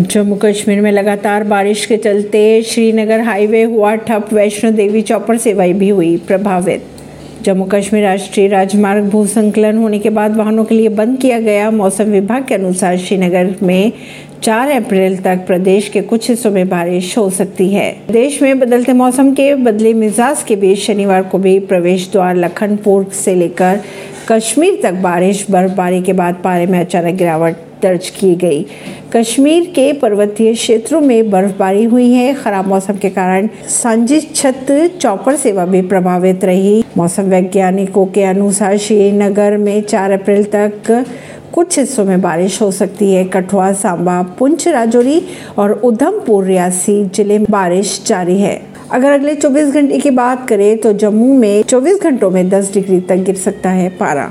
जम्मू कश्मीर में लगातार बारिश के चलते श्रीनगर हाईवे हुआ ठप। वैष्णो देवी चौपर सेवाएँ भी हुई प्रभावित। जम्मू कश्मीर राष्ट्रीय राजमार्ग भू संकलन होने के बाद वाहनों के लिए बंद किया गया। मौसम विभाग के अनुसार श्रीनगर में 4 अप्रैल तक प्रदेश के कुछ हिस्सों में बारिश हो सकती है। देश में बदलते मौसम के बदले मिजाज के बीच शनिवार को भी प्रवेश द्वार लखनपुर से लेकर कश्मीर तक बारिश, बर्फबारी के बाद पारे में अचानक गिरावट। दर्ज की गई। कश्मीर के पर्वतीय क्षेत्रों में बर्फबारी हुई है। खराब मौसम के कारण सांझी छत चौपर सेवा भी प्रभावित रही। मौसम वैज्ञानिकों के अनुसार श्रीनगर में 4 अप्रैल तक कुछ हिस्सों में बारिश हो सकती है। कठुआ, सांबा, पुंछ, राजौरी और उधमपुर रियासी ज़िले में बारिश जारी है। अगर अगले 24 घंटे की बात करें तो जम्मू में 24 घंटों में 10 डिग्री तक गिर सकता है पारा।